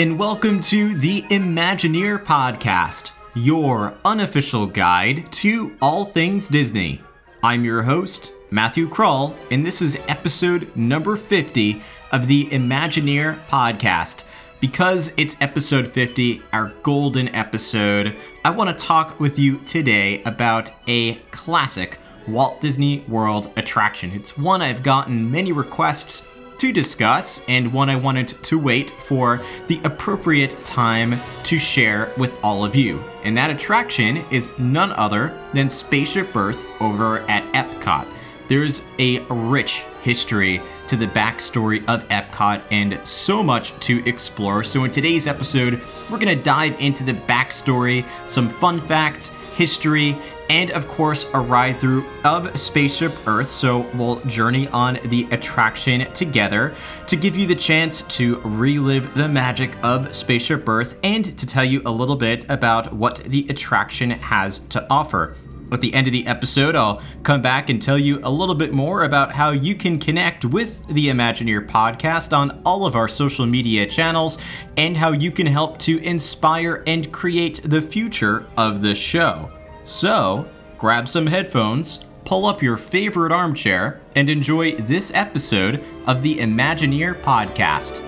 And welcome to the Imagineer Podcast, your unofficial guide to all things Disney. I'm your host, Matthew Krull, and this is episode number 50 of the Imagineer Podcast. Because it's episode 50, our golden episode, I want to talk with you today about a classic Walt Disney World attraction. It's one I've gotten many requests to discuss and one I wanted to wait for the appropriate time to share with all of you. And that attraction is none other than Spaceship Earth over at Epcot. There's a rich history to the backstory of Epcot and so much to explore. So, in today's episode, we're going to dive into the backstory, some fun facts, history, and of course a ride through of Spaceship Earth. So we'll journey on the attraction together to give you the chance to relive the magic of Spaceship Earth and to tell you a little bit about what the attraction has to offer. At the end of the episode, I'll come back and tell you a little bit more about how you can connect with the Imagineer podcast on all of our social media channels and how you can help to inspire and create the future of the show. So, grab some headphones, pull up your favorite armchair, and enjoy this episode of the Imagineer Podcast.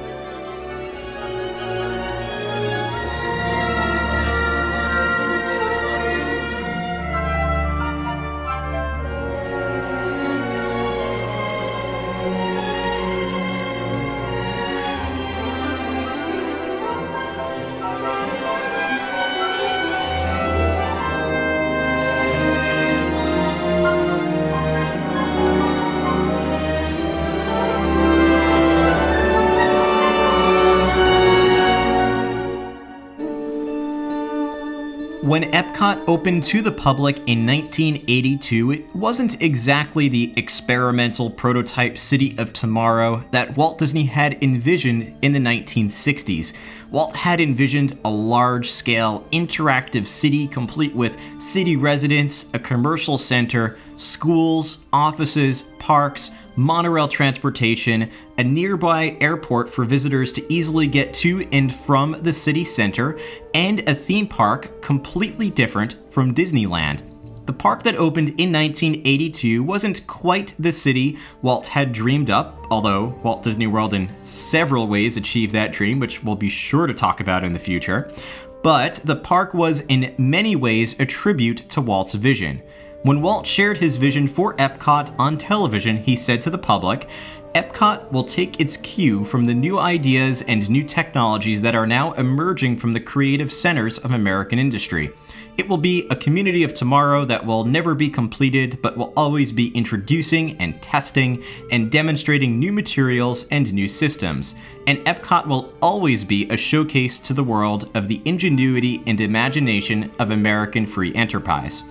When Epcot opened to the public in 1982, it wasn't exactly the experimental prototype city of tomorrow that Walt Disney had envisioned in the 1960s. Walt had envisioned a large scale, interactive city complete with city residents, a commercial center, schools, offices, parks, monorail transportation, a nearby airport for visitors to easily get to and from the city center, and a theme park completely different from Disneyland. The park that opened in 1982 wasn't quite the city Walt had dreamed up, although Walt Disney World in several ways achieved that dream, which we'll be sure to talk about in the future. But the park was in many ways a tribute to Walt's vision. When Walt shared his vision for Epcot on television, he said to the public, Epcot will take its cue from the new ideas and new technologies that are now emerging from the creative centers of American industry. It will be a community of tomorrow that will never be completed, but will always be introducing and testing and demonstrating new materials and new systems. And Epcot will always be a showcase to the world of the ingenuity and imagination of American free enterprise.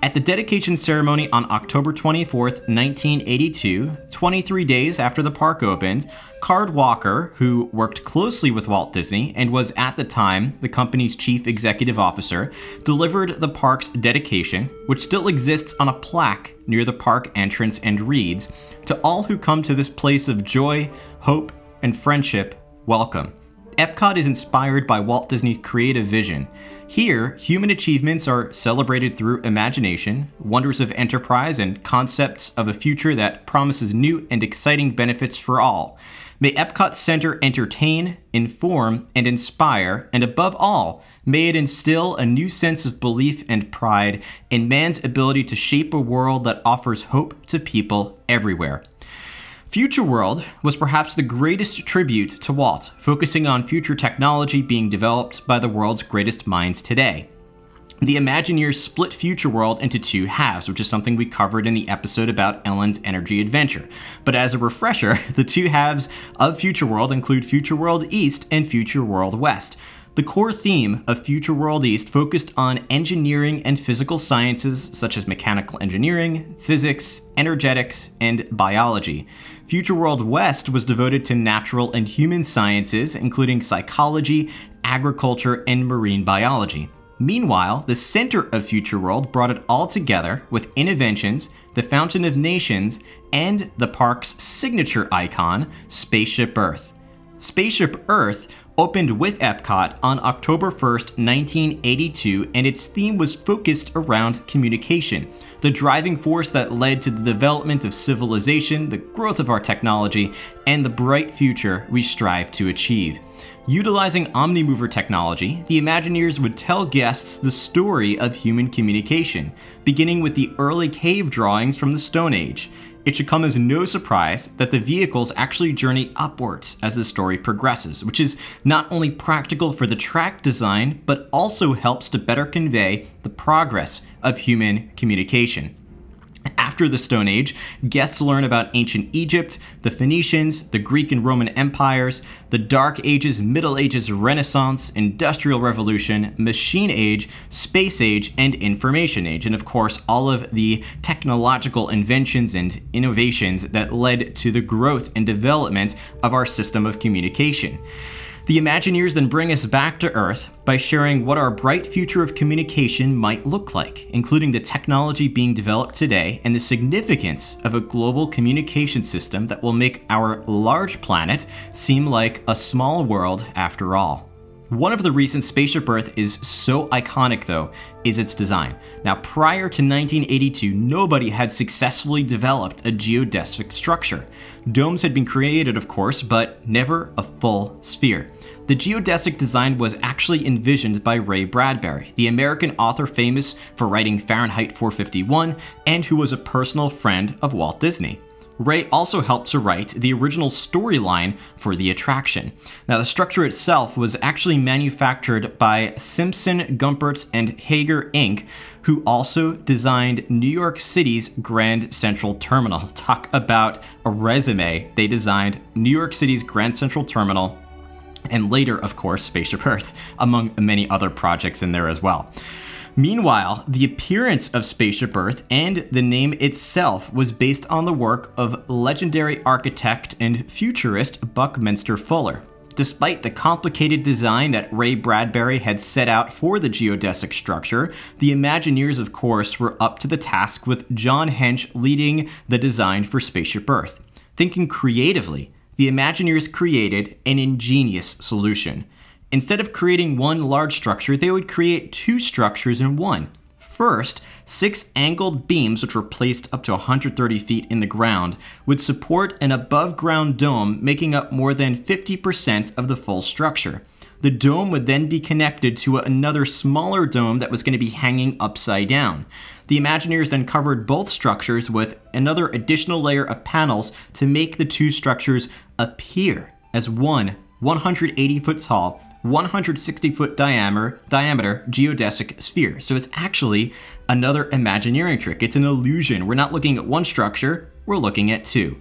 At the dedication ceremony on October 24th, 1982, 23 days after the park opened, Card Walker, who worked closely with Walt Disney and was at the time the company's chief executive officer, delivered the park's dedication, which still exists on a plaque near the park entrance and reads To all who come to this place of joy, hope, and friendship, welcome. Epcot is inspired by Walt Disney's creative vision. Here, human achievements are celebrated through imagination, wonders of enterprise, and concepts of a future that promises new and exciting benefits for all. May Epcot Center entertain, inform, and inspire, and above all, may it instill a new sense of belief and pride in man's ability to shape a world that offers hope to people everywhere. Future World was perhaps the greatest tribute to Walt, focusing on future technology being developed by the world's greatest minds today. The Imagineers split Future World into two halves, which is something we covered in the episode about Ellen's Energy Adventure. But as a refresher, the two halves of Future World include Future World East and Future World West. The core theme of Future World East focused on engineering and physical sciences such as mechanical engineering, physics, energetics, and biology. Future World West was devoted to natural and human sciences, including psychology, agriculture, and marine biology. Meanwhile, the center of Future World brought it all together with Innoventions, the Fountain of Nations, and the park's signature icon, Spaceship Earth. Spaceship Earth opened with Epcot on October 1st, 1982, and its theme was focused around communication, the driving force that led to the development of civilization, the growth of our technology, and the bright future we strive to achieve. Utilizing Omnimover technology, the Imagineers would tell guests the story of human communication, beginning with the early cave drawings from the Stone Age. It should come as no surprise that the vehicles actually journey upwards as the story progresses, which is not only practical for the track design, but also helps to better convey the progress of human communication. After the Stone Age, guests learn about ancient Egypt, the Phoenicians, the Greek and Roman empires, the Dark Ages, Middle Ages, Renaissance, Industrial Revolution, Machine Age, Space Age, and Information Age, and of course, all of the technological inventions and innovations that led to the growth and development of our system of communication. The Imagineers then bring us back to Earth by sharing what our bright future of communication might look like, including the technology being developed today and the significance of a global communication system that will make our large planet seem like a small world after all. One of the reasons Spaceship Earth is so iconic, though, is its design. Now, prior to 1982, nobody had successfully developed a geodesic structure. Domes had been created, of course, but never a full sphere. The geodesic design was actually envisioned by Ray Bradbury, the American author famous for writing Fahrenheit 451 and who was a personal friend of Walt Disney. Ray also helped to write the original storyline for the attraction. Now, the structure itself was actually manufactured by Simpson, Gumpertz, and Heger Inc., who also designed New York City's Grand Central Terminal. Talk about a resume. They designed New York City's Grand Central Terminal and later, of course, Spaceship Earth, among many other projects in there as well. Meanwhile, the appearance of Spaceship Earth and the name itself was based on the work of legendary architect and futurist Buckminster Fuller. Despite the complicated design that Ray Bradbury had set out for the geodesic structure, the Imagineers, of course, were up to the task with John Hench leading the design for Spaceship Earth. Thinking creatively, the Imagineers created an ingenious solution. Instead of creating one large structure, they would create two structures in one. First, six angled beams, which were placed up to 130 feet in the ground, would support an above ground dome making up more than 50% of the full structure. The dome would then be connected to another smaller dome that was going to be hanging upside down. The Imagineers then covered both structures with another additional layer of panels to make the two structures appear as one 180 foot tall 160 foot diameter, diameter geodesic sphere. So it's actually another Imagineering trick. It's an illusion. We're not looking at one structure, we're looking at two.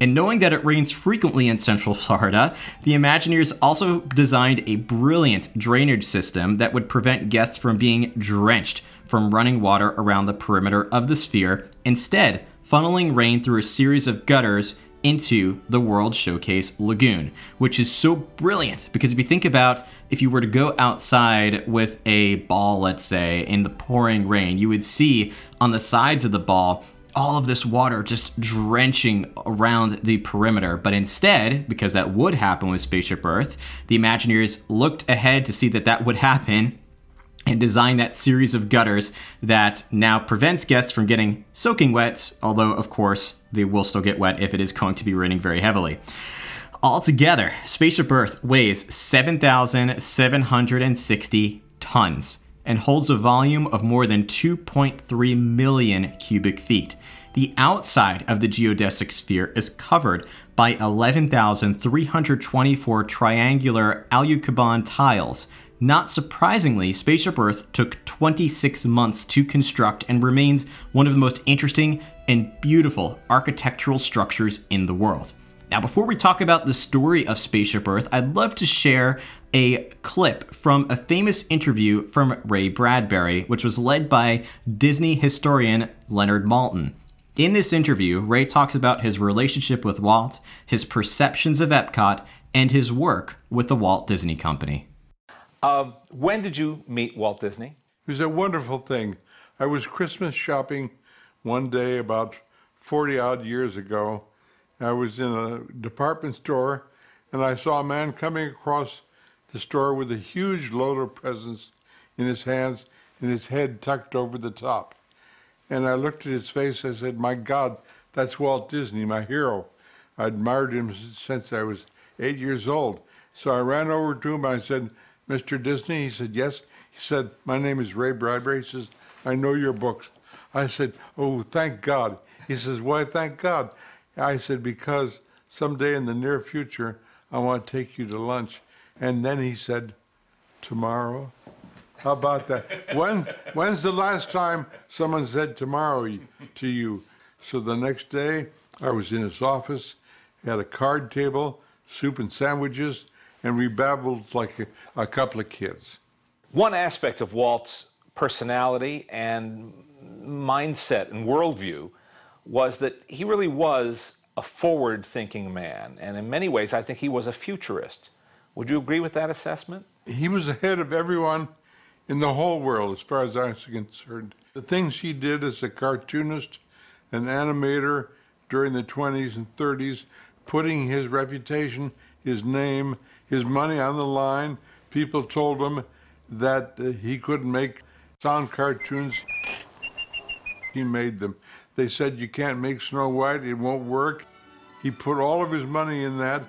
And knowing that it rains frequently in central Florida, the Imagineers also designed a brilliant drainage system that would prevent guests from being drenched from running water around the perimeter of the sphere, instead, funneling rain through a series of gutters into the World Showcase Lagoon, which is so brilliant because if you think about if you were to go outside with a ball, let's say, in the pouring rain, you would see on the sides of the ball all of this water just drenching around the perimeter. But instead, because that would happen with Spaceship Earth, the Imagineers looked ahead to see that that would happen and design that series of gutters that now prevents guests from getting soaking wet, although, of course, they will still get wet if it is going to be raining very heavily. Altogether, Spaceship Earth weighs 7,760 tons and holds a volume of more than 2.3 million cubic feet. The outside of the geodesic sphere is covered by 11,324 triangular Alucobond tiles not surprisingly, Spaceship Earth took 26 months to construct and remains one of the most interesting and beautiful architectural structures in the world. Now, before we talk about the story of Spaceship Earth, I'd love to share a clip from a famous interview from Ray Bradbury, which was led by Disney historian Leonard Maltin. In this interview, Ray talks about his relationship with Walt, his perceptions of Epcot, and his work with the Walt Disney Company. Uh, when did you meet Walt Disney? It was a wonderful thing. I was Christmas shopping one day about 40 odd years ago. I was in a department store and I saw a man coming across the store with a huge load of presents in his hands and his head tucked over the top. And I looked at his face. I said, My God, that's Walt Disney, my hero. I admired him since I was eight years old. So I ran over to him. And I said, Mr. Disney? He said, Yes. He said, My name is Ray Bradbury. He says, I know your books. I said, Oh, thank God. He says, Why, thank God? I said, Because someday in the near future, I want to take you to lunch. And then he said, Tomorrow? How about that? When, when's the last time someone said tomorrow to you? So the next day, I was in his office, had a card table, soup and sandwiches, and we babbled like a, a couple of kids. One aspect of Walt's personality and mindset and worldview was that he really was a forward thinking man. And in many ways, I think he was a futurist. Would you agree with that assessment? He was ahead of everyone in the whole world, as far as I was concerned. The things he did as a cartoonist, an animator during the 20s and 30s, putting his reputation, his name, his money on the line. People told him that uh, he couldn't make sound cartoons. He made them. They said, You can't make Snow White, it won't work. He put all of his money in that,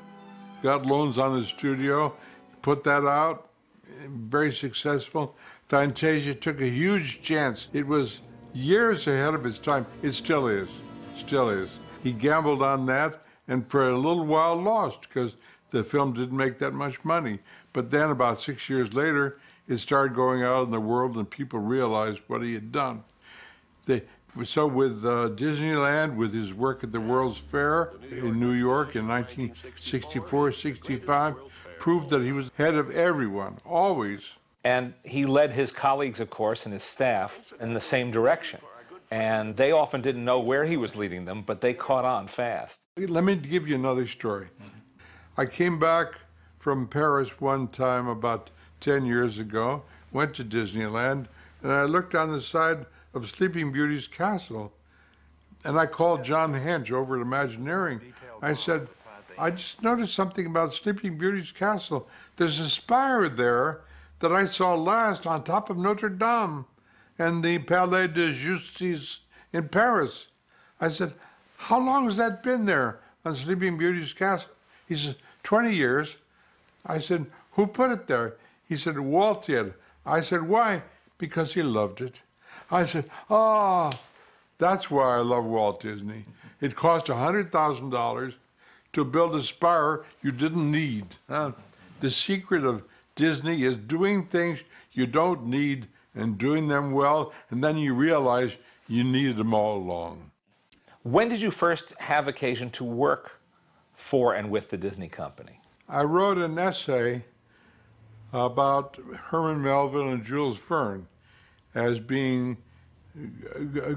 got loans on his studio, put that out, very successful. Fantasia took a huge chance. It was years ahead of its time. It still is. Still is. He gambled on that and for a little while lost because the film didn't make that much money. But then about six years later, it started going out in the world and people realized what he had done. They, so with uh, Disneyland, with his work at the World's Fair in New York in 1964, 65, proved that he was head of everyone, always. And he led his colleagues, of course, and his staff in the same direction. And they often didn't know where he was leading them, but they caught on fast. Let me give you another story. I came back from Paris one time about 10 years ago, went to Disneyland, and I looked on the side of Sleeping Beauty's castle. And I called John Hench over at Imagineering. I said, I just noticed something about Sleeping Beauty's castle. There's a spire there that I saw last on top of Notre Dame and the Palais de Justice in Paris. I said, How long has that been there on Sleeping Beauty's castle? He said, 20 years. I said, Who put it there? He said, Walt did. I said, Why? Because he loved it. I said, Ah, oh, that's why I love Walt Disney. It cost $100,000 to build a spire you didn't need. Huh? The secret of Disney is doing things you don't need and doing them well, and then you realize you needed them all along. When did you first have occasion to work for and with the Disney Company? I wrote an essay about Herman Melville and Jules Verne as being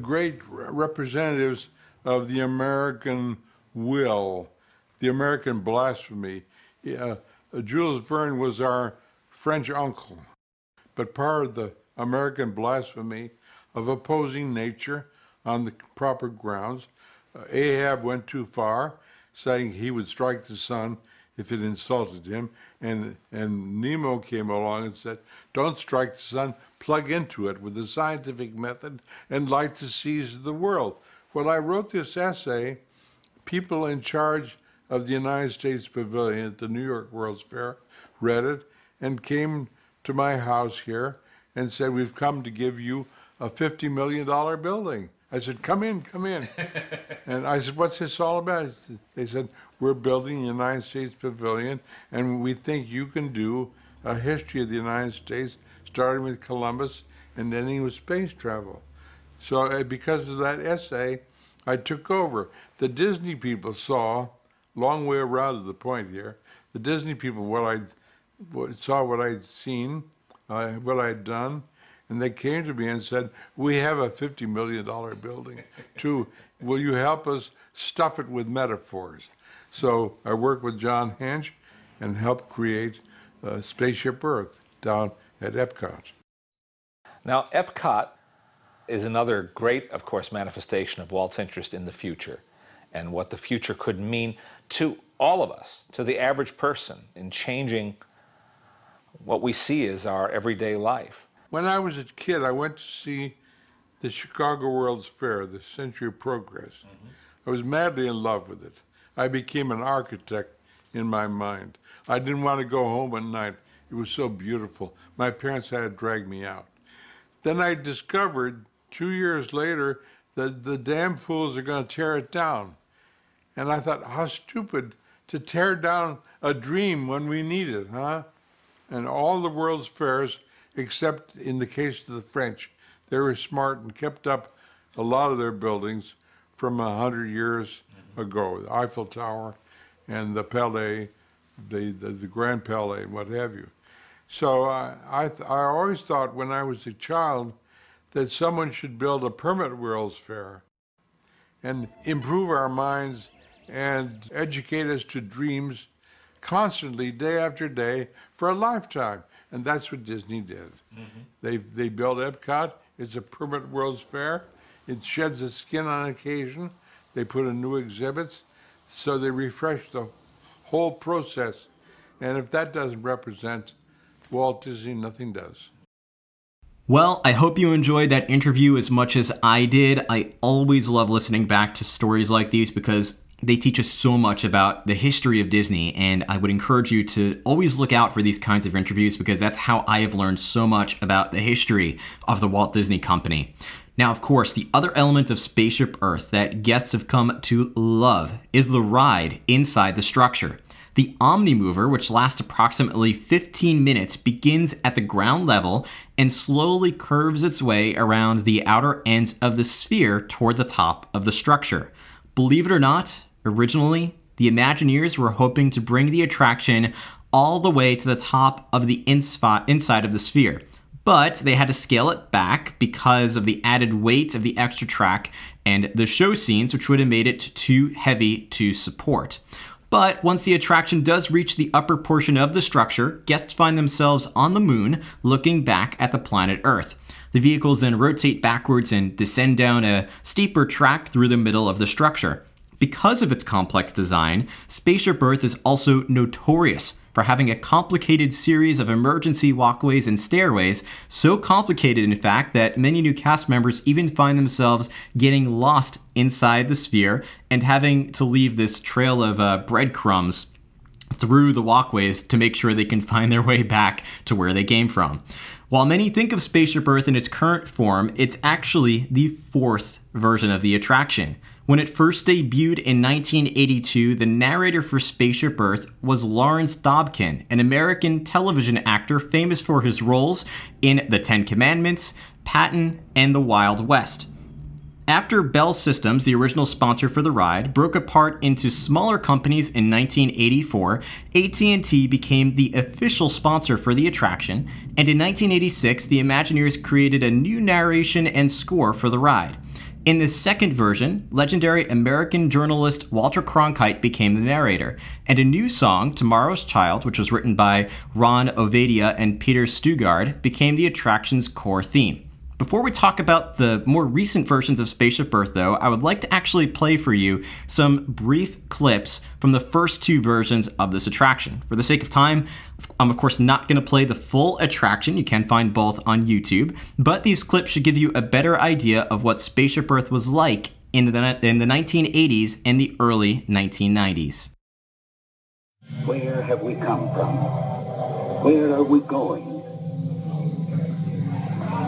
great representatives of the American will, the American blasphemy. Uh, Jules Verne was our French uncle, but part of the American blasphemy of opposing nature on the proper grounds. Uh, Ahab went too far, saying he would strike the sun if it insulted him. And, and Nemo came along and said, Don't strike the sun, plug into it with the scientific method and light the seas of the world. When I wrote this essay, people in charge of the United States Pavilion at the New York World's Fair read it and came to my house here and said, We've come to give you a $50 million building. I said, Come in, come in. and I said, What's this all about? They said, We're building the United States Pavilion, and we think you can do a history of the United States, starting with Columbus and ending with space travel. So, uh, because of that essay, I took over. The Disney people saw, long way around to the point here, the Disney people, what I saw what I'd seen, uh, what I'd done, and they came to me and said, "We have a fifty million dollar building, too. Will you help us stuff it with metaphors?" So I worked with John Hench and helped create uh, Spaceship Earth down at Epcot. Now, Epcot is another great, of course, manifestation of Walt's interest in the future and what the future could mean to all of us, to the average person, in changing what we see as our everyday life. When I was a kid, I went to see the Chicago World's Fair, the Century of Progress. Mm-hmm. I was madly in love with it. I became an architect in my mind. I didn't want to go home at night. It was so beautiful. My parents had to drag me out. Then I discovered two years later that the damn fools are going to tear it down. And I thought, how stupid to tear down a dream when we need it, huh? And all the world's fairs, except in the case of the French, they were smart and kept up a lot of their buildings from a hundred years mm-hmm. ago, the Eiffel Tower and the Palais, the, the, the Grand Palais and what have you. So I, th- I always thought when I was a child that someone should build a permanent World's Fair and improve our minds and educate us to dreams constantly, day after day, for a lifetime. And that's what Disney did. Mm-hmm. They, they built Epcot. It's a permanent World's Fair. It sheds its skin on occasion. They put in new exhibits. So they refresh the whole process. And if that doesn't represent Walt Disney, nothing does. Well, I hope you enjoyed that interview as much as I did. I always love listening back to stories like these because they teach us so much about the history of Disney, and I would encourage you to always look out for these kinds of interviews because that's how I have learned so much about the history of the Walt Disney Company. Now, of course, the other element of Spaceship Earth that guests have come to love is the ride inside the structure. The Omnimover, which lasts approximately 15 minutes, begins at the ground level and slowly curves its way around the outer ends of the sphere toward the top of the structure. Believe it or not, originally, the Imagineers were hoping to bring the attraction all the way to the top of the inside of the sphere. But they had to scale it back because of the added weight of the extra track and the show scenes, which would have made it too heavy to support. But once the attraction does reach the upper portion of the structure, guests find themselves on the moon looking back at the planet Earth. The vehicles then rotate backwards and descend down a steeper track through the middle of the structure. Because of its complex design, Spaceship Earth is also notorious for having a complicated series of emergency walkways and stairways, so complicated, in fact, that many new cast members even find themselves getting lost inside the sphere and having to leave this trail of uh, breadcrumbs through the walkways to make sure they can find their way back to where they came from. While many think of Spaceship Earth in its current form, it's actually the fourth version of the attraction. When it first debuted in 1982, the narrator for Spaceship Earth was Lawrence Dobkin, an American television actor famous for his roles in The Ten Commandments, Patton, and The Wild West. After Bell Systems, the original sponsor for the ride, broke apart into smaller companies in 1984, AT&T became the official sponsor for the attraction, and in 1986, the Imagineers created a new narration and score for the ride. In the second version, legendary American journalist Walter Cronkite became the narrator, and a new song, Tomorrow's Child, which was written by Ron Ovadia and Peter Stougaard, became the attraction's core theme. Before we talk about the more recent versions of Spaceship Earth, though, I would like to actually play for you some brief clips from the first two versions of this attraction. For the sake of time, I'm of course not going to play the full attraction. You can find both on YouTube, but these clips should give you a better idea of what Spaceship Earth was like in the, in the 1980s and the early 1990s. Where have we come from? Where are we going?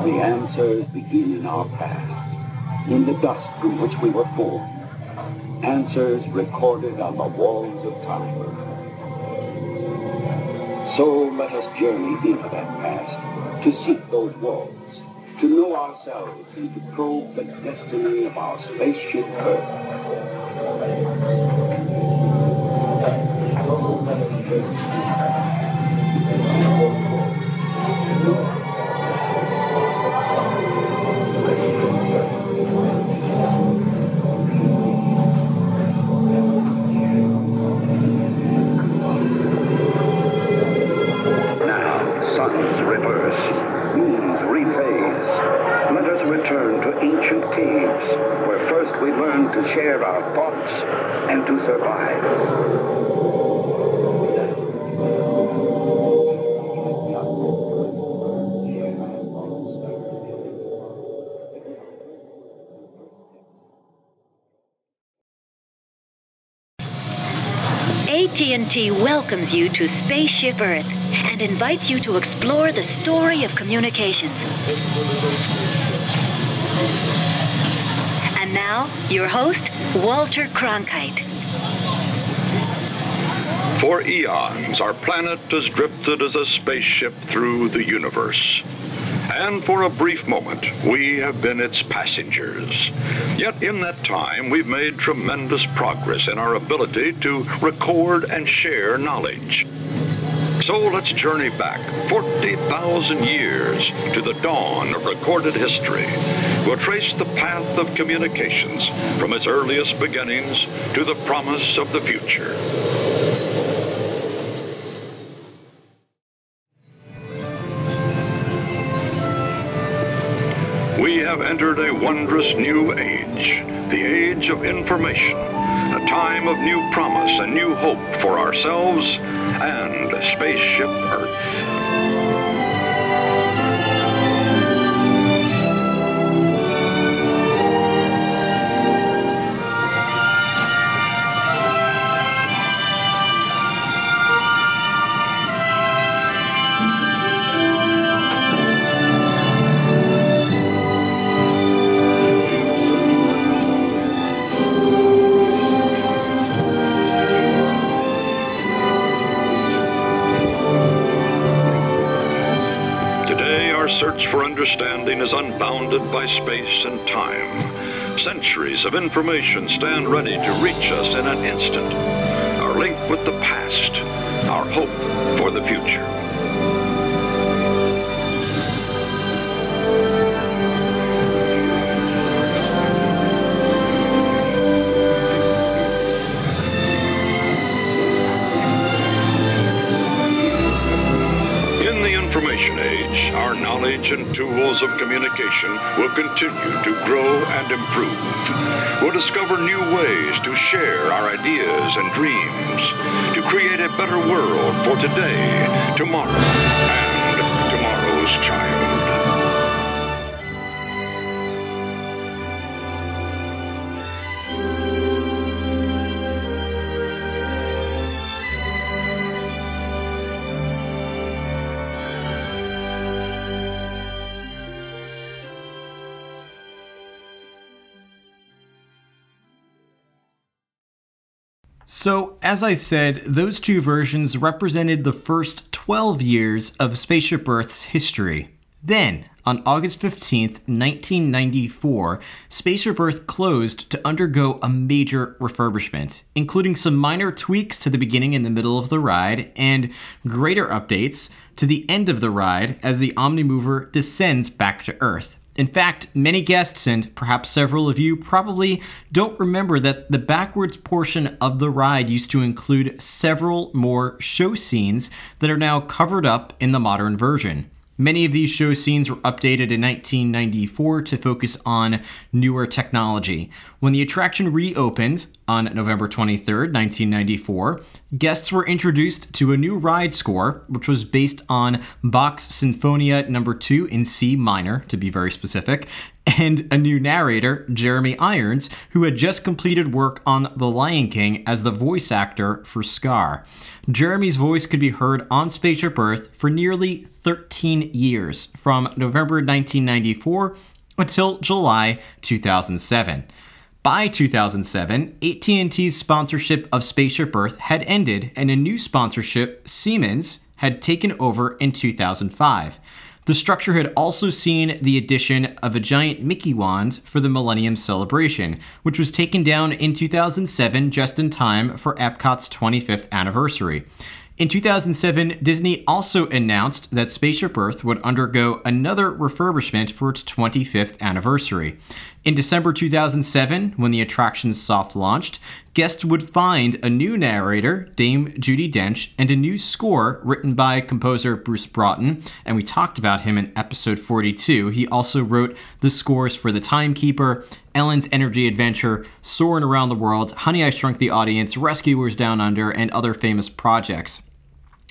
The answers begin in our past, in the dust from which we were formed. Answers recorded on the walls of time. So let us journey into that past, to seek those walls, to know ourselves and to probe the destiny of our spaceship Earth. Welcomes you to Spaceship Earth and invites you to explore the story of communications. And now, your host, Walter Cronkite. For eons, our planet has drifted as a spaceship through the universe. And for a brief moment, we have been its passengers. Yet in that time, we've made tremendous progress in our ability to record and share knowledge. So let's journey back 40,000 years to the dawn of recorded history. We'll trace the path of communications from its earliest beginnings to the promise of the future. We have entered a wondrous new age, the age of information, a time of new promise and new hope for ourselves and Spaceship Earth. Understanding is unbounded by space and time. Centuries of information stand ready to reach us in an instant. Our link with the past, our hope for the future. Our knowledge and tools of communication will continue to grow and improve. We'll discover new ways to share our ideas and dreams, to create a better world for today, tomorrow, and as I said, those two versions represented the first 12 years of Spaceship Earth's history. Then, on August 15th, 1994, Spaceship Earth closed to undergo a major refurbishment, including some minor tweaks to the beginning and the middle of the ride, and greater updates to the end of the ride as the Omnimover descends back to Earth. In fact, many guests, and perhaps several of you, probably don't remember that the backwards portion of the ride used to include several more show scenes that are now covered up in the modern version. Many of these show scenes were updated in 1994 to focus on newer technology. When the attraction reopened on November 23, 1994, guests were introduced to a new ride score, which was based on Bach's Sinfonia Number 2 in C minor, to be very specific, and a new narrator, Jeremy Irons, who had just completed work on The Lion King as the voice actor for Scar. Jeremy's voice could be heard on Spaceship Earth for nearly 13 years, from November 1994 until July 2007. By 2007, AT&T's sponsorship of Spaceship Earth had ended and a new sponsorship, Siemens, had taken over in 2005. The structure had also seen the addition of a giant Mickey wand for the Millennium Celebration, which was taken down in 2007 just in time for Epcot's 25th anniversary. In 2007, Disney also announced that Spaceship Earth would undergo another refurbishment for its 25th anniversary. In December 2007, when the attraction soft launched, guests would find a new narrator, Dame Judi Dench, and a new score written by composer Bruce Broughton, and we talked about him in episode 42. He also wrote the scores for The Timekeeper, Ellen's Energy Adventure, Soarin' Around the World, Honey I Shrunk the Audience, Rescuers Down Under, and other famous projects.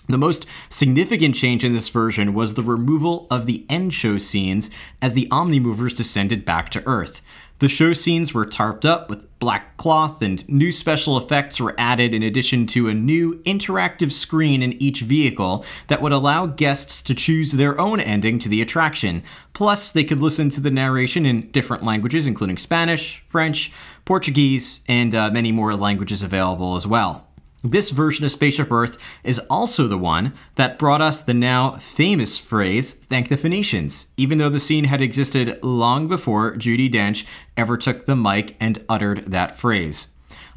The most significant change in this version was the removal of the end show scenes as the Omnimovers descended back to Earth. The show scenes were tarped up with black cloth, and new special effects were added in addition to a new interactive screen in each vehicle that would allow guests to choose their own ending to the attraction. Plus, they could listen to the narration in different languages, including Spanish, French, Portuguese, and uh, many more languages available as well. This version of Spaceship Earth is also the one that brought us the now famous phrase, thank the Phoenicians, even though the scene had existed long before Judi Dench ever took the mic and uttered that phrase.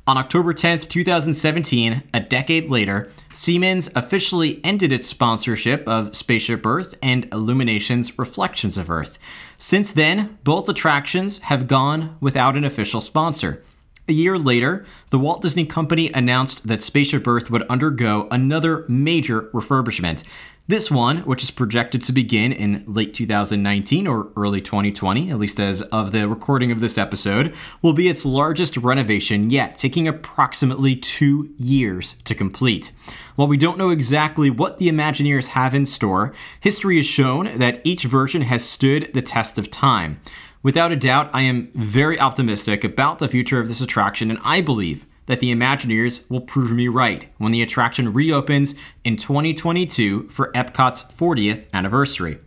On October 10th, 2017, a decade later, Siemens officially ended its sponsorship of Spaceship Earth and IllumiNations Reflections of Earth. Since then, both attractions have gone without an official sponsor. A year later, the Walt Disney Company announced that Spaceship Earth would undergo another major refurbishment. This one, which is projected to begin in late 2019 or early 2020, at least as of the recording of this episode, will be its largest renovation yet, taking approximately two years to complete. While we don't know exactly what the Imagineers have in store, history has shown that each version has stood the test of time. Without a doubt, I am very optimistic about the future of this attraction, and I believe that the Imagineers will prove me right when the attraction reopens in 2022 for Epcot's 40th anniversary.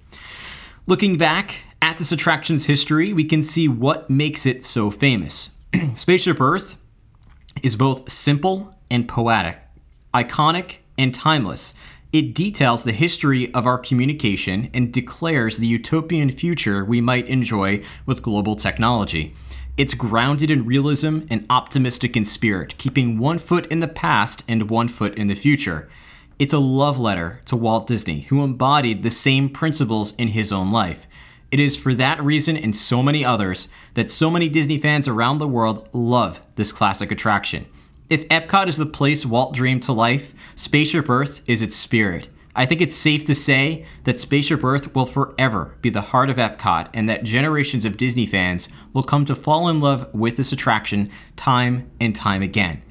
Looking back at this attraction's history, we can see what makes it so famous. Spaceship Earth is both simple and poetic, iconic and timeless. It details the history of our communication and declares the utopian future we might enjoy with global technology. It's grounded in realism and optimistic in spirit, keeping one foot in the past and one foot in the future. It's a love letter to Walt Disney, who embodied the same principles in his own life. It is for that reason and so many others that so many Disney fans around the world love this classic attraction. If Epcot is the place Walt dreamed to life, Spaceship Earth is its spirit. I think it's safe to say that Spaceship Earth will forever be the heart of Epcot and that generations of Disney fans will come to fall in love with this attraction time and time again.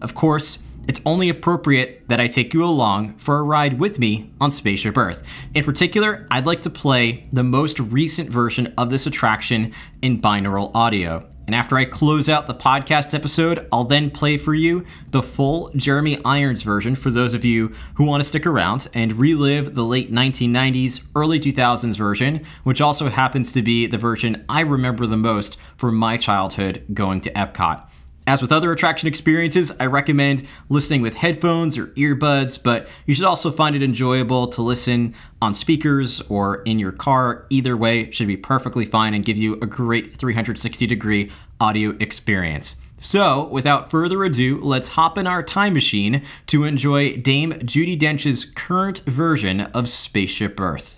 Of course, it's only appropriate that I take you along for a ride with me on Spaceship Earth. In particular, I'd like to play the most recent version of this attraction in binaural audio. And after I close out the podcast episode, I'll then play for you the full Jeremy Irons version for those of you who want to stick around and relive the late 1990s, early 2000s version, which also happens to be the version I remember the most from my childhood going to Epcot. As with other attraction experiences, I recommend listening with headphones or earbuds, but you should also find it enjoyable to listen on speakers or in your car. Either way should be perfectly fine and give you a great 360 degree audio experience. So, without further ado, let's hop in our time machine to enjoy Dame Judi Dench's current version of Spaceship Earth.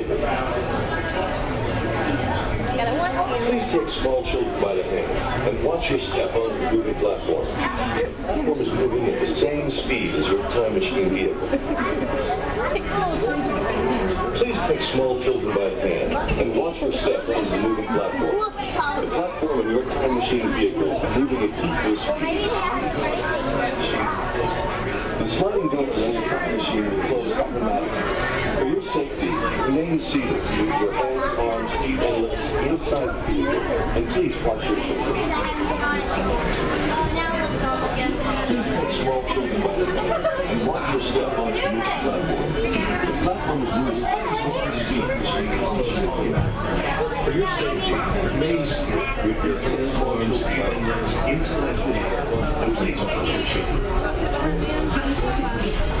Take small children by the hand, and watch your step on the moving platform. The platform is moving at the same speed as your time machine vehicle. Take small children. Please take small children by the hand and watch your step on the moving platform. The platform and your time machine vehicle are moving at equal speed. The sliding doors on your time machine Remain seated. Your hands, arms, feet, and legs inside the vehicle, and please watch your shoulders. Small children watch your step on the platform. For your safety, your hands, arms, feet, and legs inside the and please watch your.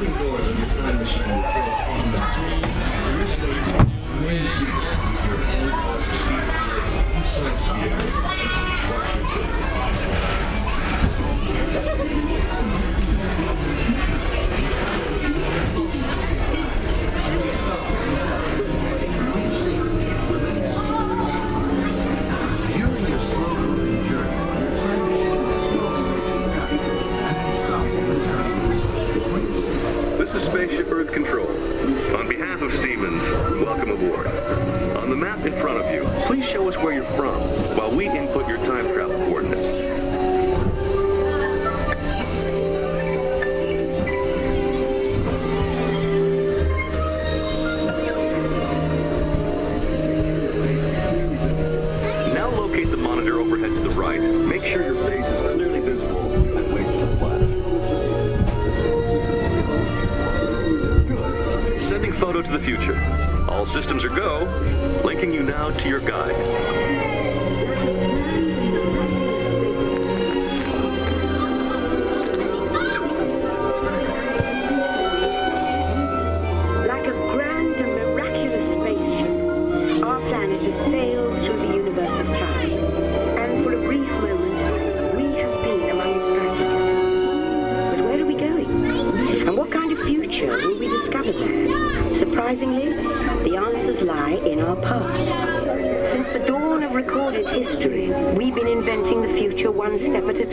Sliding doors on your time machine will fall automatically. For your safety, remain seated. Your hands are feet and legs inside the vehicle. Watch your children. Spaceship Earth Control. On behalf of Siemens, welcome aboard. On the map in front of you, please show us where you're from while we input your time to the future. All systems are go. Linking you now to your guide.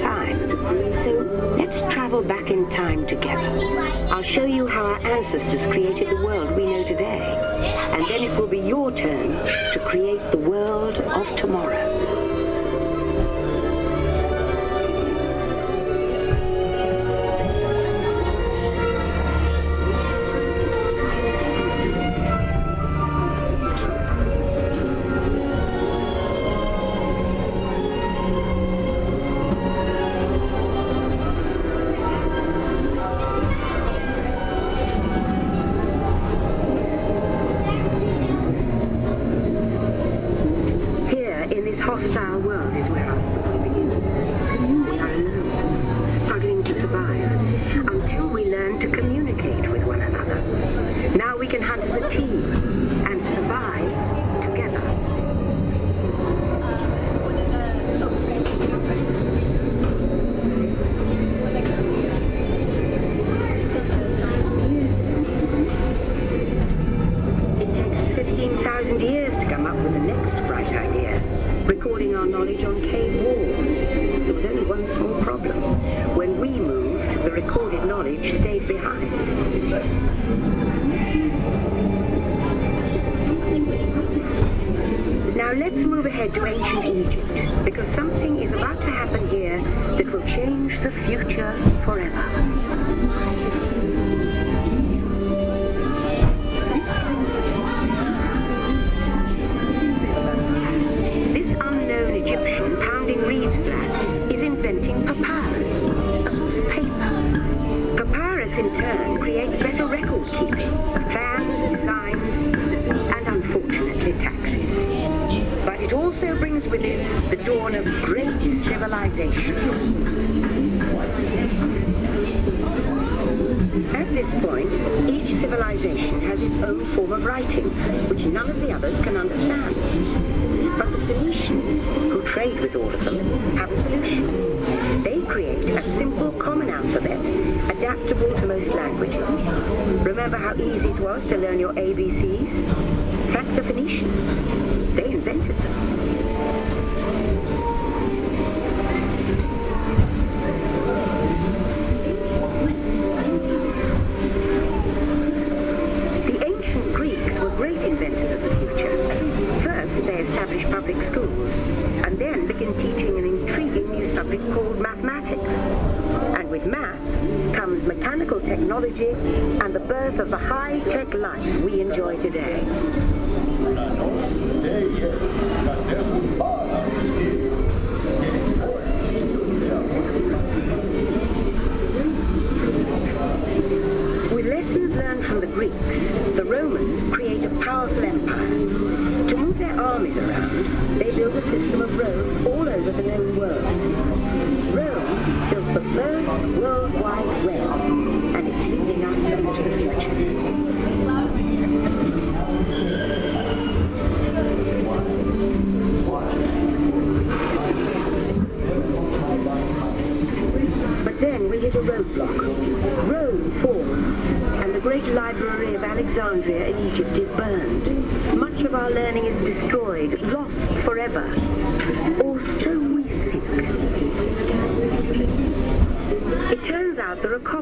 Time. So let's travel back in time together. I'll show you how our ancestors created the world we know today. And then it will be your turn to create the recorded knowledge stayed behind. Now let's move ahead to ancient Egypt, because something is about to happen here that will change the future forever. In turn creates better record keeping plans, designs, and unfortunately taxes. But it also brings with it the dawn of great civilizations. At this point, each civilization has its own form of writing, which none of the others can understand. But the Phoenicians, who trade with all of them, have a solution. They create a simple common alphabet, adaptable. Remember how easy it was to learn your ABCs?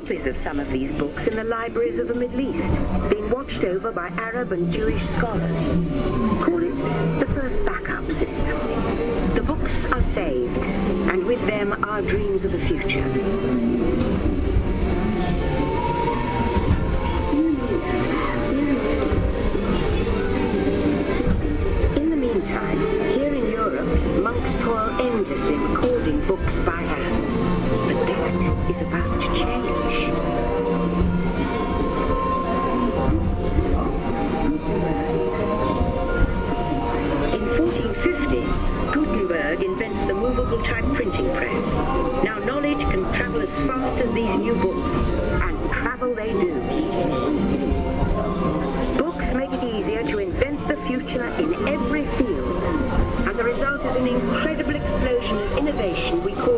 Copies of some of these books in the libraries of the Middle East, being watched over by Arab and Jewish scholars. Call it the first backup system. The books are saved, and with them our dreams of the future. In the meantime, here in Europe, monks toil endlessly recording books by hand. Is about to change. In 1450, Gutenberg invents the movable type printing press. Now knowledge can travel as fast as these new books, and travel they do. Books make it easier to invent the future in every field, and the result is an incredible explosion of innovation we call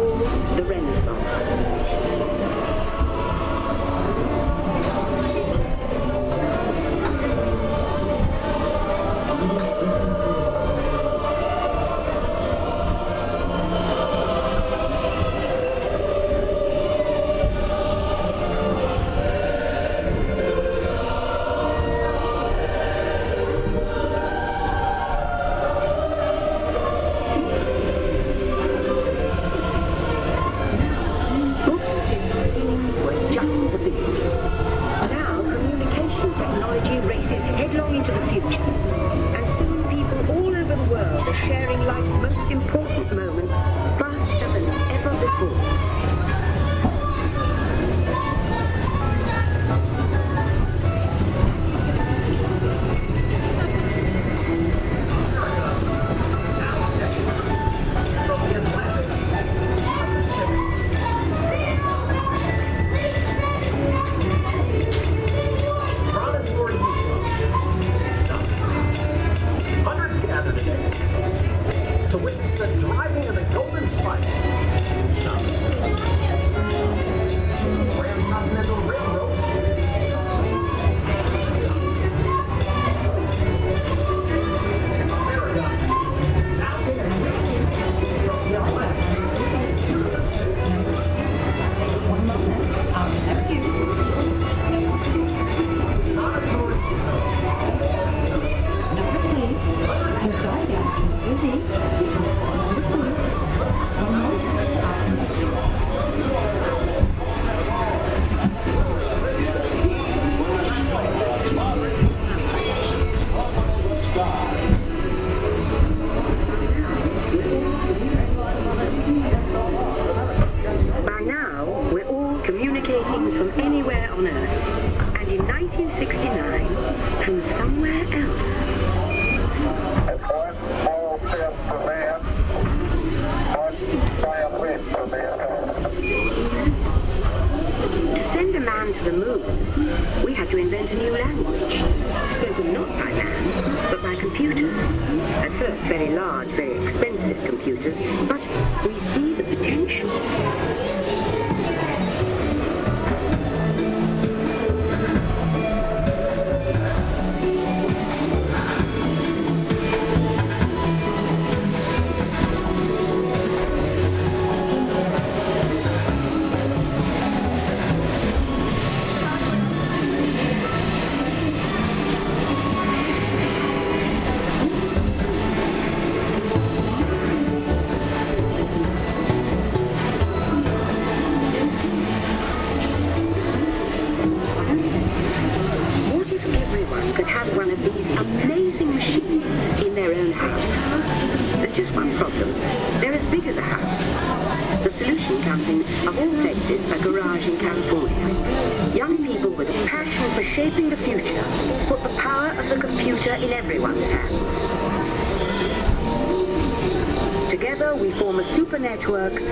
network.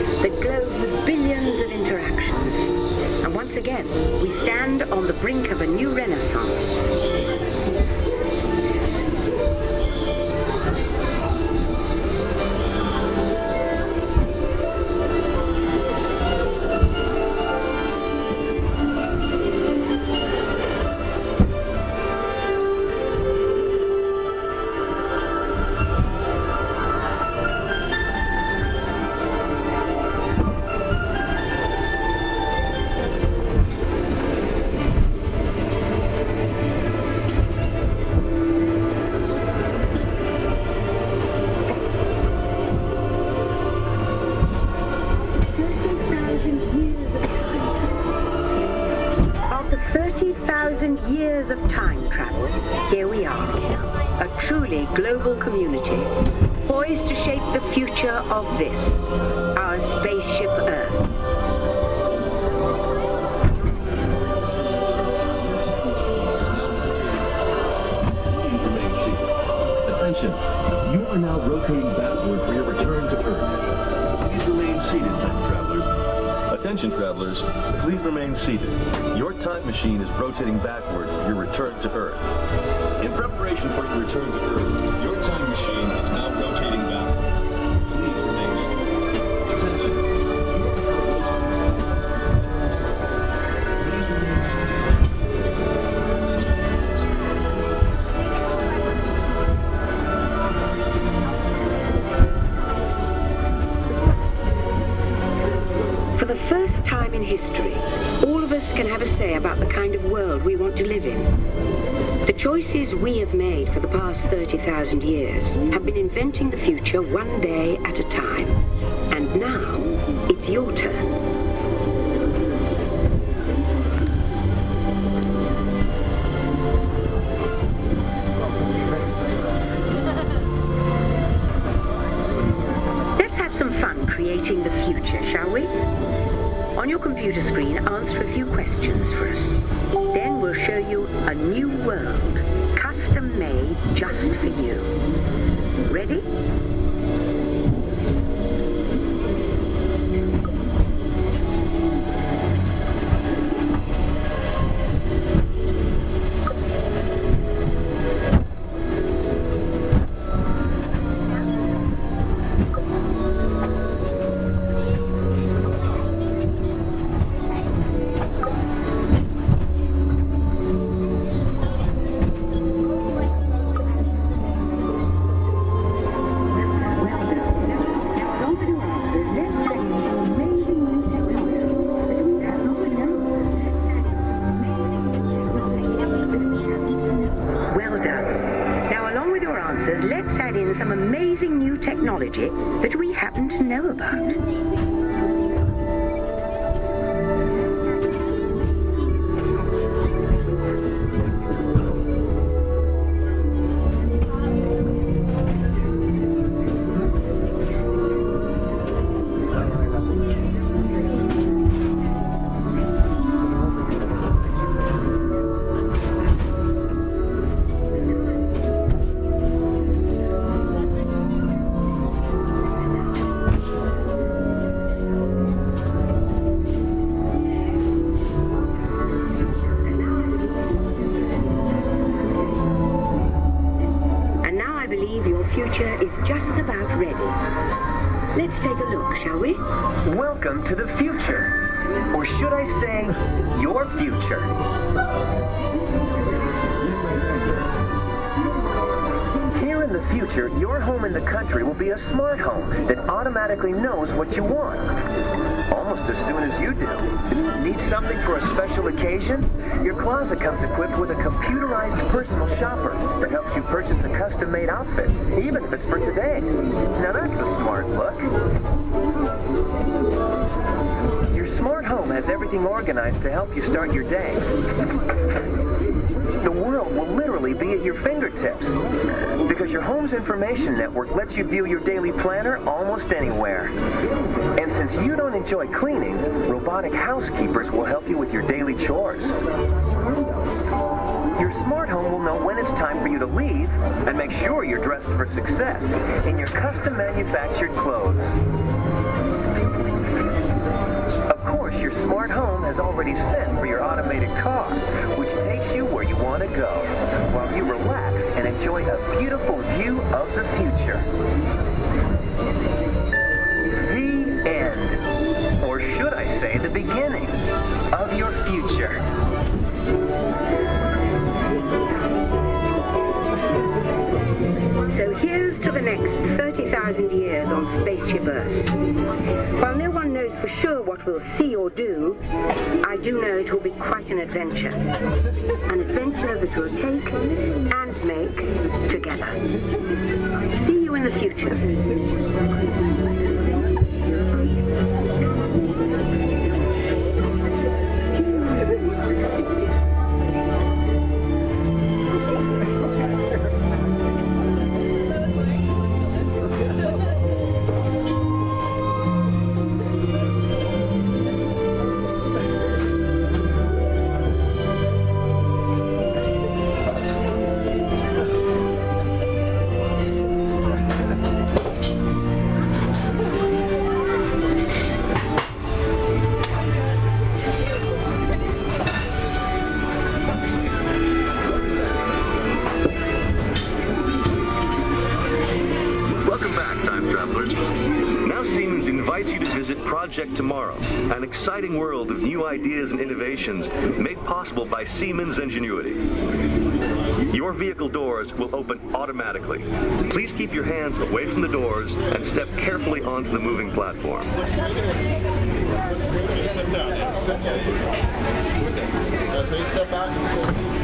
machine is rotating backward your return to Earth. In preparation for your return to Earth, years have been inventing the future one day at a time. Organized to help you start your day. The world will literally be at your fingertips because your home's information network lets you view your daily planner almost anywhere. And since you don't enjoy cleaning, robotic housekeepers will help you with your daily chores. Your smart home will know when it's time for you to leave and make sure you're dressed for success in your custom manufactured clothes. Of course, your smart home has already sent for your automated car, which takes you where you want to go, while you relax and enjoy a beautiful view of the future. The end, or should I say the beginning, of your future. So here's to the next 30,000 years on Spaceship Earth. While no one for sure what we'll see or do, I do know it will be quite an adventure. An adventure that we'll take and make together. See you in the future. Exciting world of new ideas and innovations made possible by Siemens Ingenuity. Your vehicle doors will open automatically. Please keep your hands away from the doors and step carefully onto the moving platform. Step back.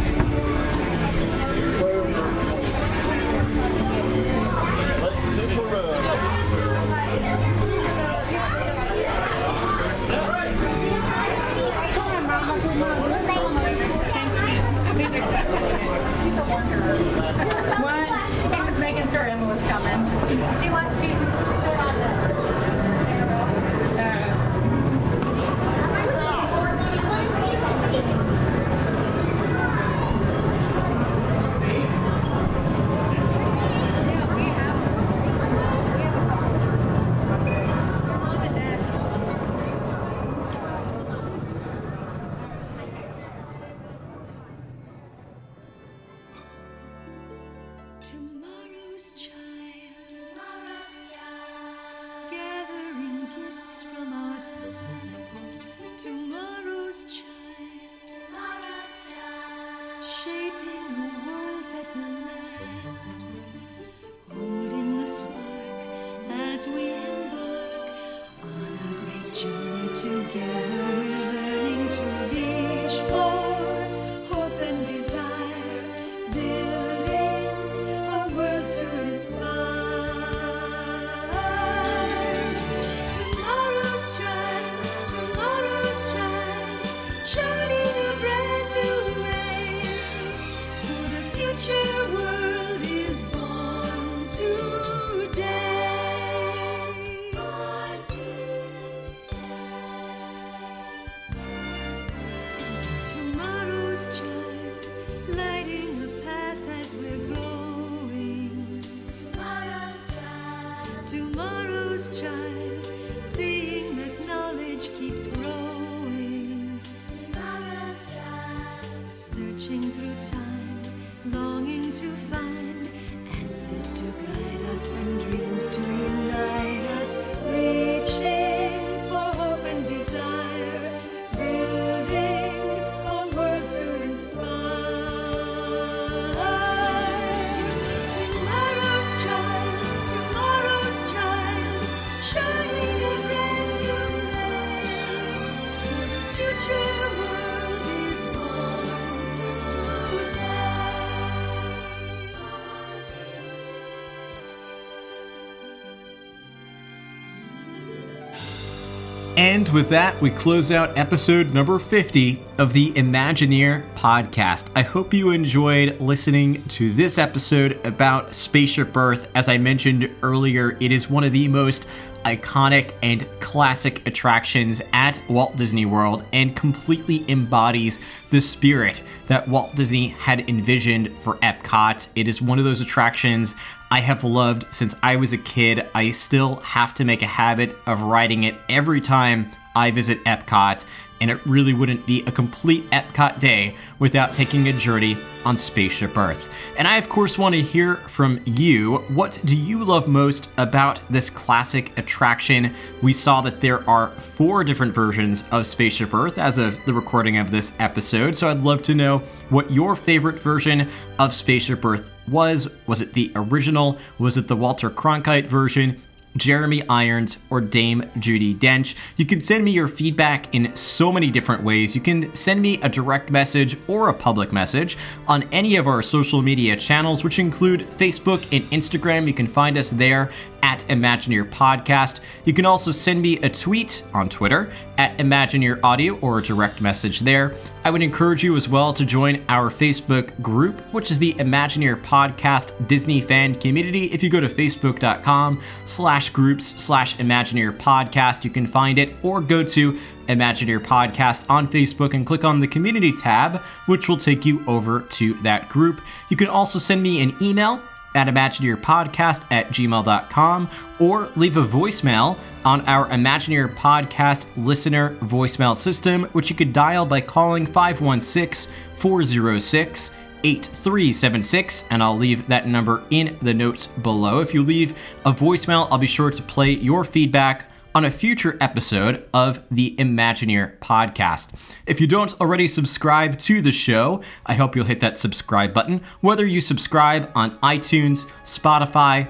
And with that, we close out episode number 50 of the Imagineer podcast. I hope you enjoyed listening to this episode about Spaceship Earth. As I mentioned earlier, it is one of the most iconic and classic attractions at Walt Disney World and completely embodies the spirit that Walt Disney had envisioned for Epcot. It is one of those attractions I have loved since I was a kid. I still have to make a habit of riding it every time I visit Epcot and it really wouldn't be a complete Epcot day without taking a journey on Spaceship Earth. And I, of course, want to hear from you. What do you love most about this classic attraction? We saw that there are four different versions of Spaceship Earth as of the recording of this episode, so I'd love to know what your favorite version of Spaceship Earth was. Was it the original? Was it the Walter Cronkite version? Jeremy Irons, or Dame Judi Dench. You can send me your feedback in so many different ways. You can send me a direct message or a public message on any of our social media channels, which include Facebook and Instagram. You can find us there at Imagineer Podcast. You can also send me a tweet on Twitter at Imagineer Audio or a direct message there. I would encourage you as well to join our Facebook group, which is the Imagineer Podcast Disney Fan Community. If you go to facebook.com slash groups slash Imagineer Podcast, you can find it, or go to Imagineer Podcast on Facebook and click on the community tab, which will take you over to that group. You can also send me an email at imagineerpodcast at gmail.com or leave a voicemail on our Imagineer Podcast listener voicemail system, which you could dial by calling 516 406 8376, and I'll leave that number in the notes below. If you leave a voicemail, I'll be sure to play your feedback on a future episode of the Imagineer podcast. If you don't already subscribe to the show, I hope you'll hit that subscribe button. Whether you subscribe on iTunes, Spotify,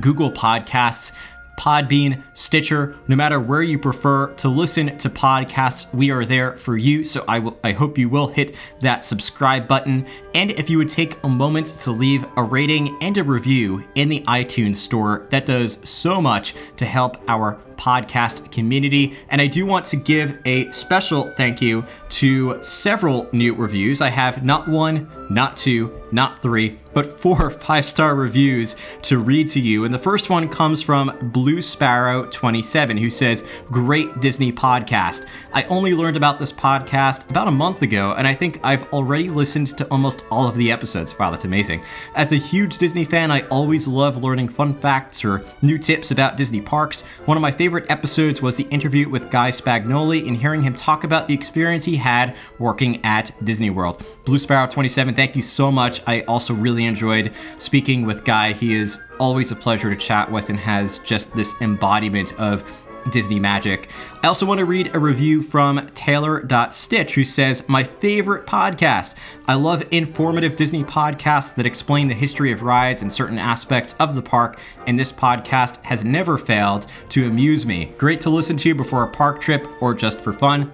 Google Podcasts, Podbean, Stitcher, no matter where you prefer to listen to podcasts, we are there for you. So I will I hope you will hit that subscribe button. And if you would take a moment to leave a rating and a review in the iTunes store, that does so much to help our podcast community. And I do want to give a special thank you to several new reviews. I have not one, not two, not three, but four five star reviews to read to you. And the first one comes from Blue Sparrow 27, who says, Great Disney podcast. I only learned about this podcast about a month ago, and I think I've already listened to almost all of the episodes. Wow, that's amazing. As a huge Disney fan, I always love learning fun facts or new tips about Disney parks. One of my favorite episodes was the interview with Guy Spagnoli and hearing him talk about the experience he had working at Disney World. Blue Sparrow 27, thank you so much. I also really enjoyed speaking with Guy. He is always a pleasure to chat with and has just this embodiment of Disney magic. I also want to read a review from Taylor.Stitch who says, My favorite podcast. I love informative Disney podcasts that explain the history of rides and certain aspects of the park, and this podcast has never failed to amuse me. Great to listen to before a park trip or just for fun.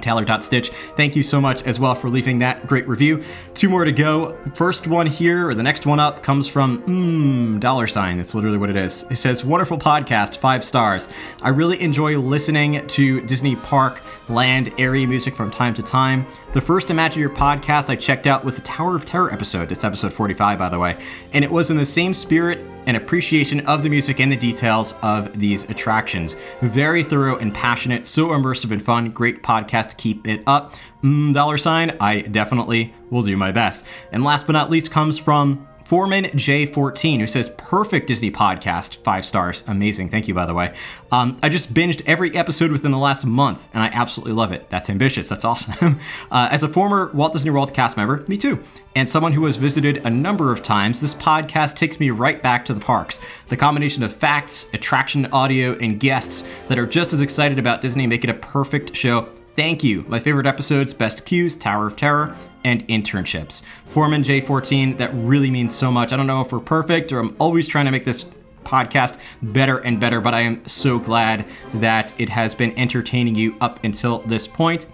Taylor.Stitch, thank you so much as well for leaving that great review. Two more to go. First one here, or the next one up, comes from mmm, dollar sign. That's literally what it is. It says, Wonderful podcast, five stars. I really enjoy listening to Disney Park land area music from time to time. The first Imagineer podcast I checked out was the Tower of Terror episode. It's episode 45, by the way. And it was in the same spirit and appreciation of the music and the details of these attractions. Very thorough and passionate, so immersive and fun. Great podcast. Keep it up. Mm, dollar sign. I definitely will do my best. And last but not least comes from Foreman J14, who says, perfect Disney podcast, five stars. Amazing. Thank you, by the way. Um, I just binged every episode within the last month, and I absolutely love it. That's ambitious. That's awesome. uh, as a former Walt Disney World cast member, me too, and someone who has visited a number of times, this podcast takes me right back to the parks. The combination of facts, attraction audio, and guests that are just as excited about Disney make it a perfect show Thank you. My favorite episodes Best Queues, Tower of Terror, and internships. Foreman J14, that really means so much. I don't know if we're perfect or I'm always trying to make this podcast better and better, but I am so glad that it has been entertaining you up until this point.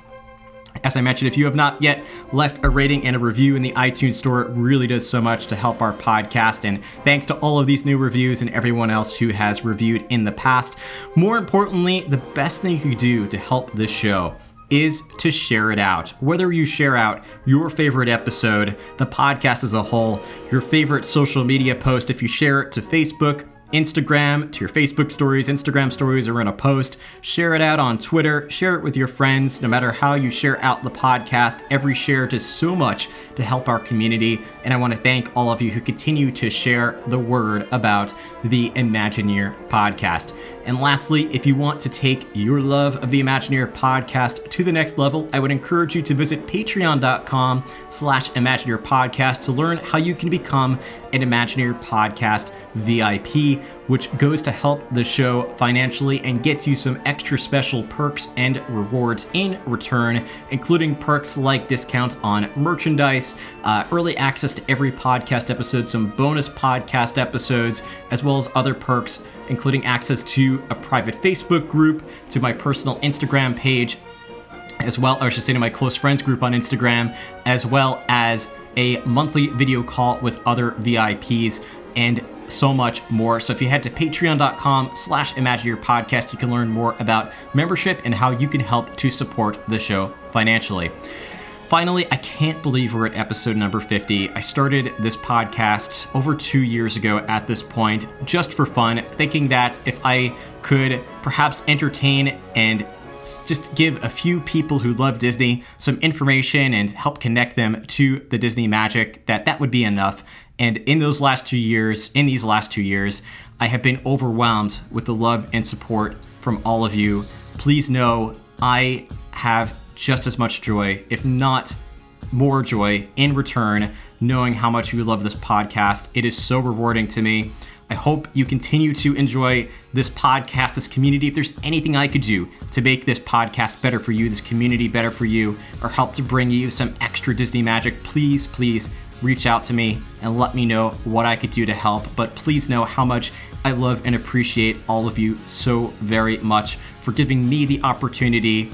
As I mentioned, if you have not yet left a rating and a review in the iTunes store, it really does so much to help our podcast. And thanks to all of these new reviews and everyone else who has reviewed in the past. More importantly, the best thing you can do to help this show is to share it out. Whether you share out your favorite episode, the podcast as a whole, your favorite social media post, if you share it to Facebook, Instagram, to your Facebook stories, Instagram stories, or in a post. Share it out on Twitter. Share it with your friends. No matter how you share out the podcast, every share does so much to help our community. And I want to thank all of you who continue to share the word about the Imagineer podcast. And lastly, if you want to take your love of the Imagineer podcast to the next level, I would encourage you to visit patreon.com slash Imagineer podcast to learn how you can become an Imagineer podcast VIP, which goes to help the show financially and gets you some extra special perks and rewards in return, including perks like discounts on merchandise, uh, early access to every podcast episode, some bonus podcast episodes, as well as other perks including access to a private Facebook group, to my personal Instagram page, as well, or I should say to my close friends group on Instagram, as well as a monthly video call with other VIPs and so much more. So if you head to patreon.com slash Imagineer podcast, you can learn more about membership and how you can help to support the show financially. Finally, I can't believe we're at episode number 50. I started this podcast over two years ago at this point, just for fun, thinking that if I could perhaps entertain and just give a few people who love Disney some information and help connect them to the Disney magic, that that would be enough. And in those last two years, in these last two years, I have been overwhelmed with the love and support from all of you. Please know I have just as much joy, if not more joy, in return, knowing how much you love this podcast. It is so rewarding to me. I hope you continue to enjoy this podcast, this community. If there's anything I could do to make this podcast better for you, this community better for you, or help to bring you some extra Disney magic, please, please reach out to me and let me know what I could do to help. But please know how much I love and appreciate all of you so very much for giving me the opportunity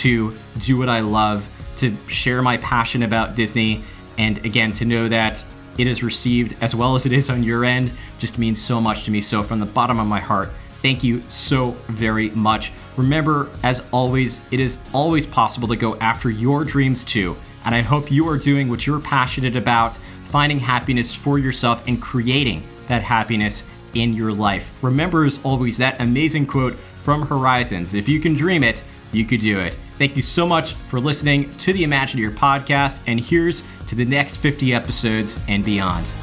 to do what I love, to share my passion about Disney, and again, to know that it is received as well as it is on your end just means so much to me. So, from the bottom of my heart, thank you so very much. Remember, as always, it is always possible to go after your dreams too. And I hope you are doing what you're passionate about, finding happiness for yourself and creating that happiness in your life. Remember, as always, that amazing quote from Horizons if you can dream it, you could do it. Thank you so much for listening to the Imagineer podcast, and here's to the next 50 episodes and beyond.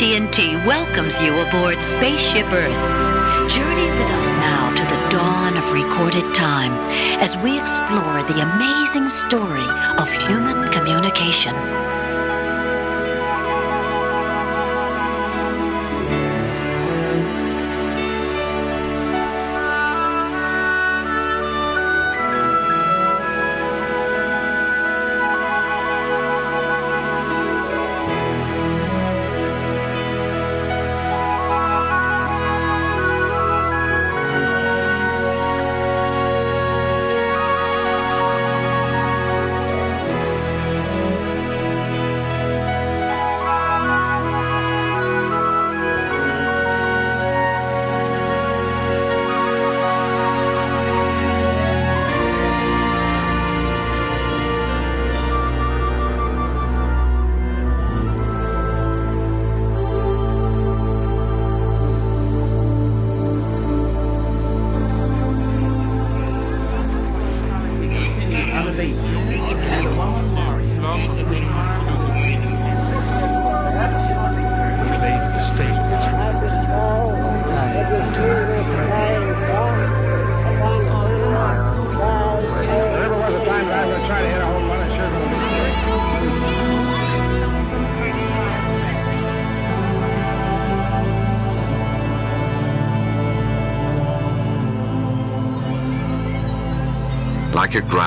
AT&T welcomes you aboard Spaceship Earth. Journey with us now to the dawn of recorded time as we explore the amazing story of human communication.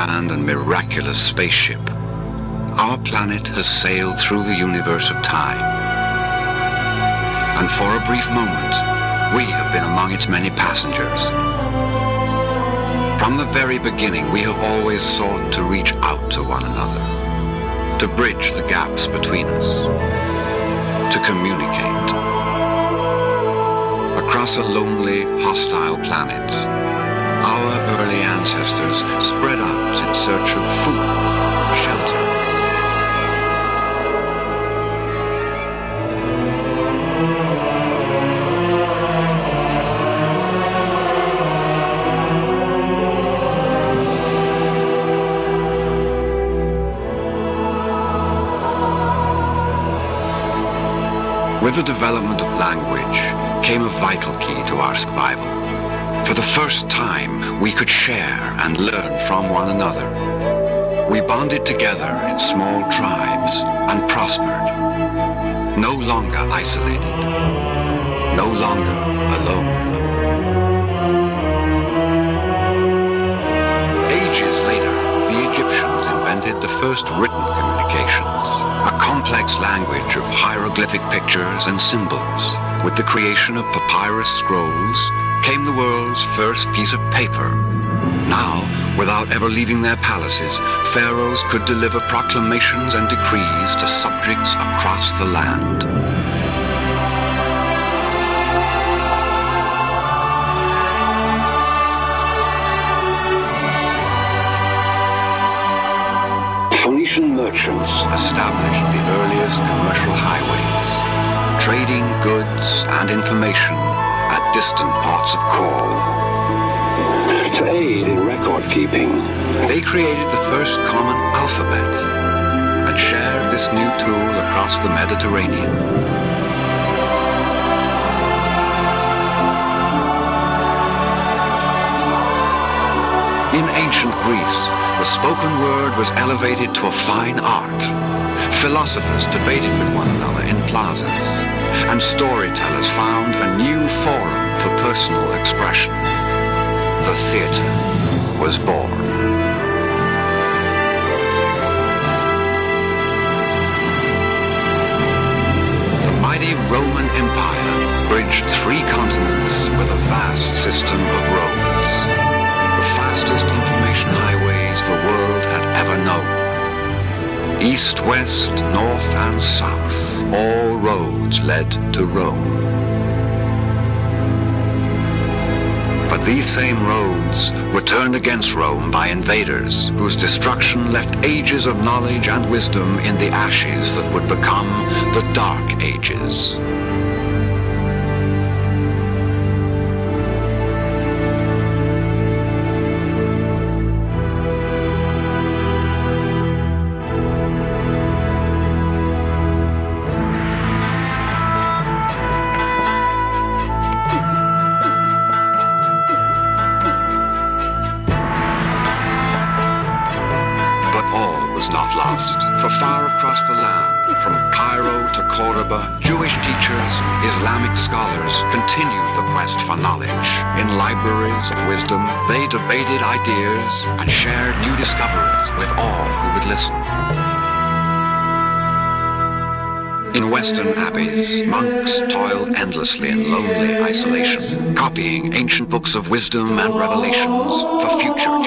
And miraculous spaceship, our planet has sailed through the universe of time. And for a brief moment, we have been among its many passengers. From the very beginning, we have always sought to reach out to one another, to bridge the gaps between us, to communicate. Across a lonely, hostile planet, our early ancestors spread out in search of food, shelter, With the development of language came a vital key to our survival. For the first time, we could share and learn from one another. We bonded together in small tribes and prospered. No longer isolated. No longer alone. Ages later, the Egyptians invented the first written communications, a complex language of hieroglyphic pictures and symbols. With the creation of papyrus scrolls came the world's first piece of paper. Now, without ever leaving their palaces, pharaohs could deliver proclamations and decrees to subjects across the land. Phoenician merchants established the earliest commercial highways, trading goods and information at distant ports of call. To aid in record keeping, they created the first common alphabet and shared this new tool across the Mediterranean. In ancient Greece, the spoken word was elevated to a fine art. Philosophers debated with one another in plazas, and storytellers found a new forum for personal expression. The theater was born. The mighty Roman Empire bridged three continents with a vast system of roads the fastest information highways the world had ever known. East, west, north, and south, all roads led to Rome. But these same roads were turned against Rome by invaders whose destruction left ages of knowledge and wisdom in the ashes that would become the Dark Ages. Abbeys, monks toiled endlessly in lonely isolation, copying ancient books of wisdom and revelations for future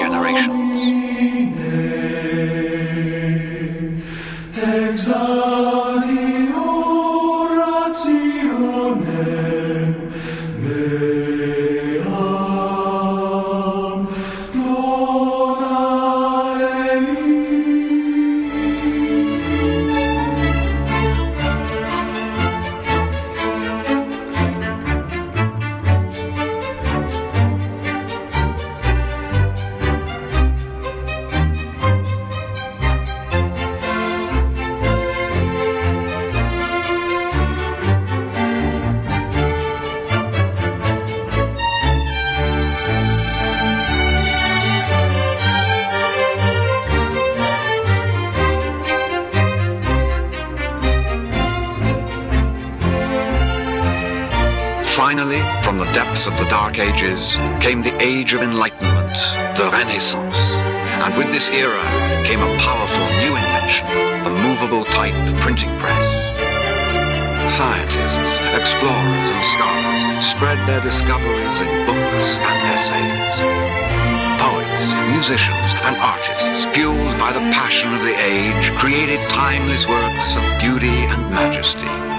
discoveries in books and essays. Poets, musicians, and artists, fueled by the passion of the age, created timeless works of beauty and majesty.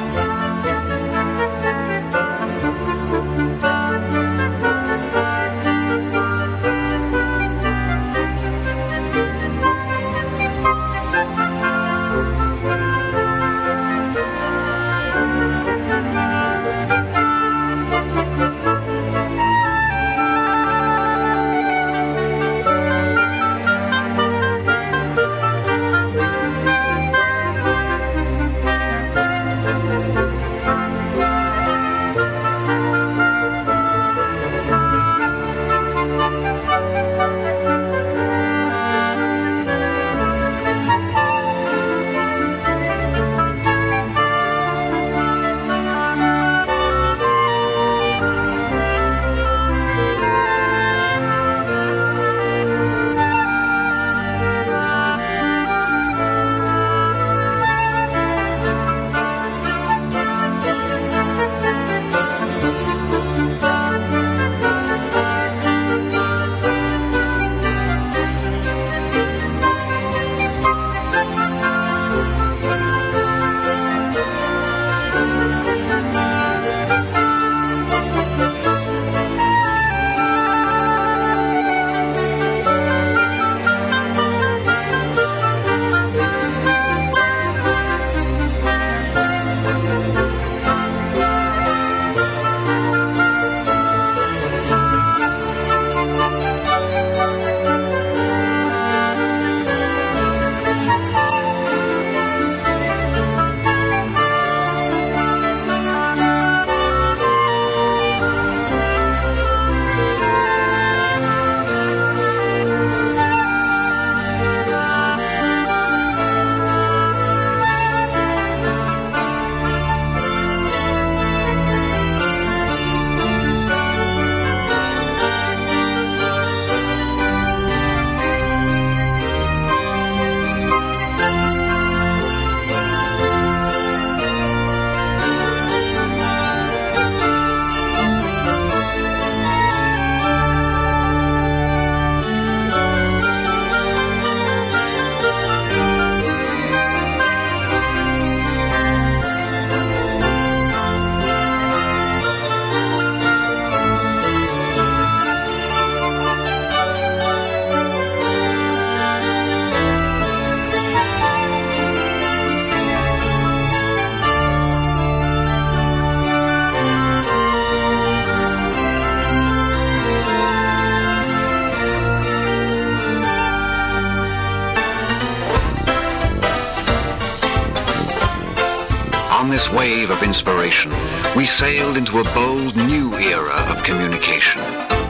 Wave of inspiration, we sailed into a bold new era of communication,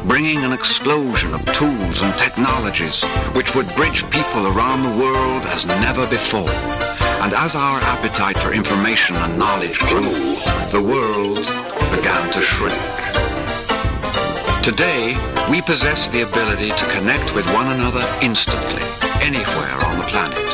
bringing an explosion of tools and technologies which would bridge people around the world as never before. And as our appetite for information and knowledge grew, the world began to shrink. Today, we possess the ability to connect with one another instantly, anywhere on the planet.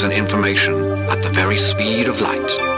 news and information at the very speed of light.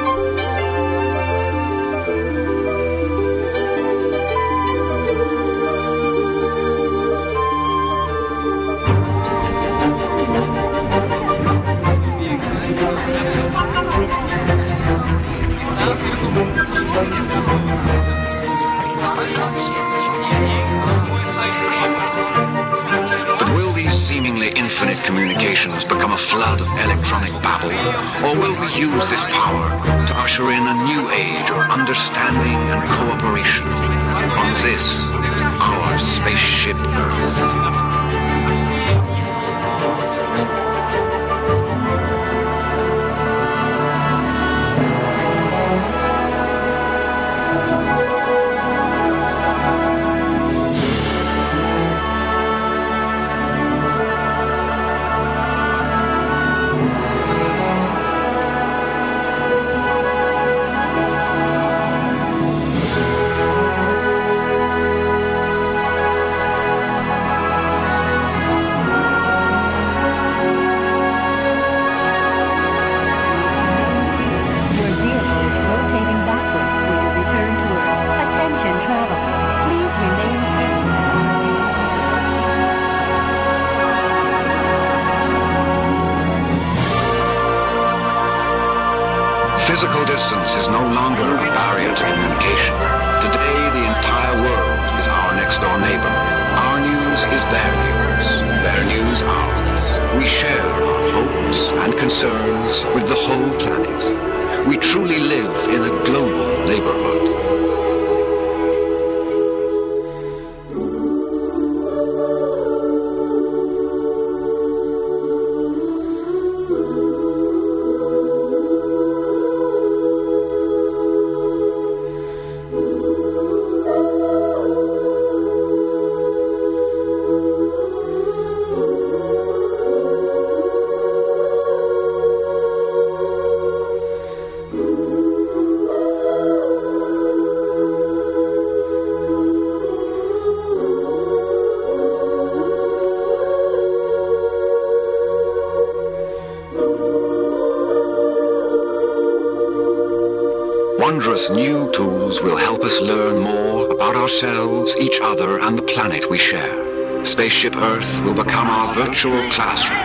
These new tools will help us learn more about ourselves, each other, and the planet we share. Spaceship Earth will become our virtual classroom.